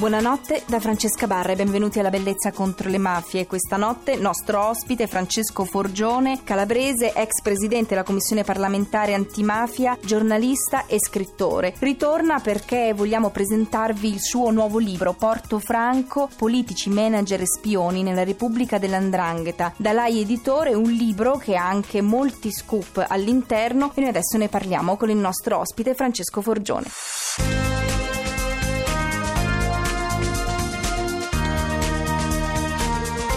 Buonanotte da Francesca Barra e benvenuti alla Bellezza contro le mafie. Questa notte nostro ospite Francesco Forgione, calabrese, ex presidente della Commissione parlamentare antimafia, giornalista e scrittore. Ritorna perché vogliamo presentarvi il suo nuovo libro Porto Franco, politici, manager e spioni nella Repubblica dell'Andrangheta. Da Lai Editore, un libro che ha anche molti scoop all'interno e noi adesso ne parliamo con il nostro ospite Francesco Forgione.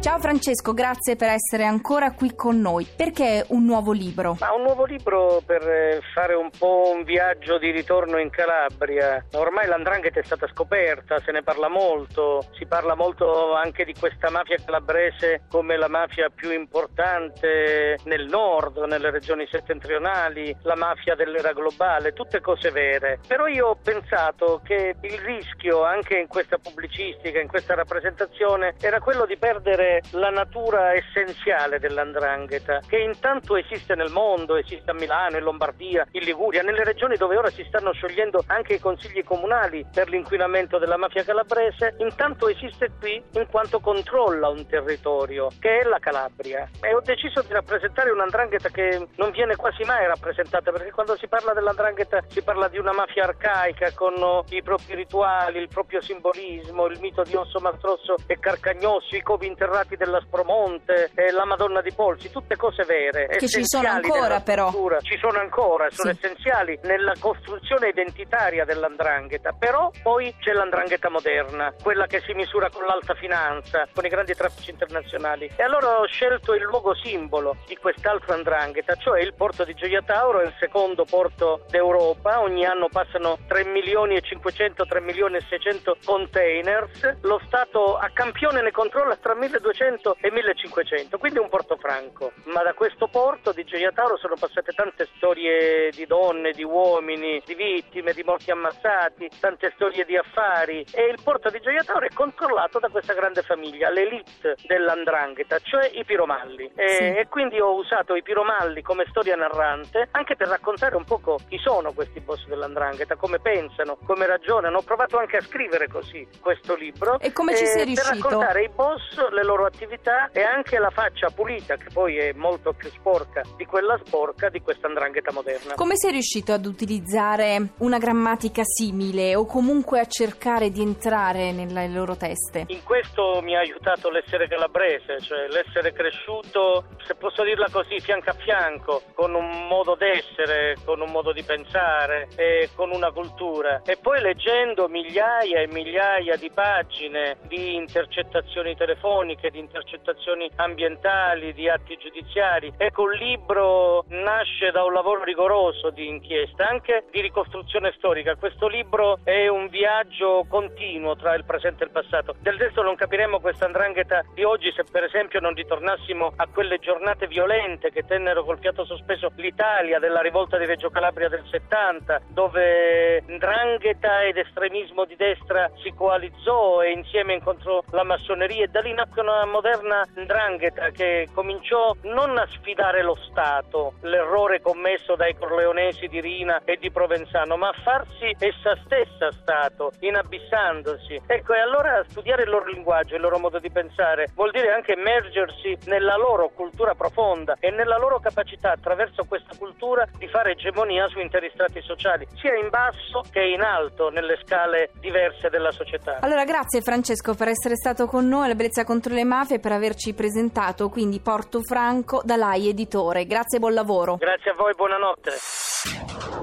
Ciao Francesco, grazie per essere ancora qui con noi. Perché un nuovo libro? Ma un nuovo libro per eh, fare un po' un viaggio di ritorno in Calabria. Ormai l'andrangheta è stata scoperta, se ne parla molto, si parla molto anche di questa mafia calabrese come la mafia più importante nel nord, nelle regioni settentrionali, la mafia dell'era globale, tutte cose vere. Però io ho pensato che il rischio anche in questa pubblicistica, in questa rappresentazione, era quello di perdere la natura essenziale dell'andrangheta, che intanto esiste nel mondo, esiste a Milano, in Lombardia, in Liguria, nelle regioni dove ora si stanno sciogliendo anche i consigli comunali per l'inquinamento della mafia calabrese, intanto esiste qui in quanto controlla un territorio, che è la Calabria. E ho deciso di rappresentare un'andrangheta che non viene quasi mai rappresentata, perché quando si parla dell'andrangheta si parla di una mafia arcaica con i propri rituali, il proprio simbolismo, il mito di Osso Mastrosso e Carcagnosso, i covi interrati Serrati dell'Aspromonte, eh, la Madonna di Polsi, tutte cose vere. Che ci sono ancora però. Ci sono ancora, sono sì. essenziali nella costruzione identitaria dell'andrangheta, però poi c'è l'andrangheta moderna, quella che si misura con l'alta finanza, con i grandi traffici internazionali. E allora ho scelto il luogo simbolo di quest'altra andrangheta, cioè il porto di Gioia Tauro, il secondo porto d'Europa, ogni anno passano 3 milioni e 500, 3 milioni e 600 containers, lo Stato a campione ne controlla tra 1200 1200 e 1500, quindi un porto franco. Ma da questo porto di Gioia Tauro sono passate tante storie di donne, di uomini, di vittime, di morti ammazzati, tante storie di affari e il porto di Gioia Tauro è controllato da questa grande famiglia, l'elite dell'andrangheta, cioè i piromalli. E, sì. e quindi ho usato i piromalli come storia narrante anche per raccontare un poco chi sono questi boss dell'andrangheta, come pensano, come ragionano. Ho provato anche a scrivere così questo libro. E come ci sei riuscito? Per raccontare i boss, le loro attività e anche la faccia pulita, che poi è molto più sporca di quella sporca di questa andrangheta moderna. Come sei riuscito ad utilizzare una grammatica simile o comunque a cercare di entrare nelle loro teste? In questo mi ha aiutato l'essere calabrese, cioè l'essere cresciuto, se posso dirla così, fianco a fianco, con un modo d'essere, con un modo di pensare e con una cultura. E poi leggendo migliaia e migliaia di pagine di intercettazioni telefoniche, anche di intercettazioni ambientali, di atti giudiziari. Ecco, il libro nasce da un lavoro rigoroso di inchiesta, anche di ricostruzione storica. Questo libro è un viaggio continuo tra il presente e il passato. Del resto non capiremo questa andrangheta di oggi se per esempio non ritornassimo a quelle giornate violente che tennero col fiato sospeso l'Italia della rivolta di Reggio Calabria del 70, dove ndrangheta ed estremismo di destra si coalizzò e insieme incontrò la massoneria e da lì nacque una moderna ndrangheta che cominciò non a sfidare lo Stato, l'errore commesso dai corleonesi di Rina e di Provenzano, ma a farsi essa stessa Stato, inabissandosi. Ecco, e allora studiare il loro linguaggio, il loro modo di pensare, vuol dire anche immergersi nella loro cultura profonda e nella loro capacità attraverso questa cultura di fare egemonia su interi strati sociali, sia in basso che in alto, nelle scale diverse della società. Allora, grazie Francesco per essere stato con noi, la bellezza contro le mafie per averci presentato quindi Porto Franco da Lai Editore. Grazie e buon lavoro. Grazie a voi, buonanotte.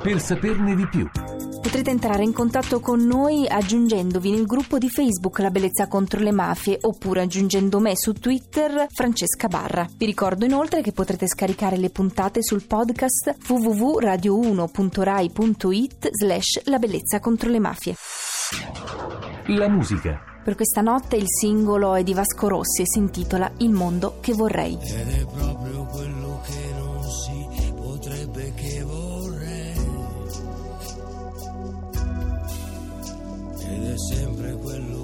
Per saperne di più. Potrete entrare in contatto con noi aggiungendovi nel gruppo di Facebook La Bellezza contro le Mafie oppure aggiungendo me su Twitter Francesca Barra. Vi ricordo inoltre che potrete scaricare le puntate sul podcast www.radio1.rai.it slash La Bellezza contro le Mafie. La musica per questa notte il singolo è di Vasco Rossi e si intitola Il mondo che vorrei. Ed è proprio quello che non si potrebbe che vorrei. Ed è sempre quello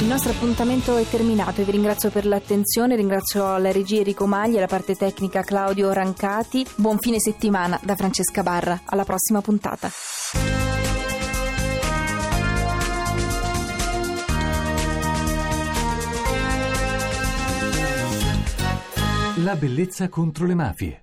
Il nostro appuntamento è terminato e vi ringrazio per l'attenzione, ringrazio la regia Enrico Magli e la parte tecnica Claudio Rancati. Buon fine settimana da Francesca Barra, alla prossima puntata. La bellezza contro le mafie.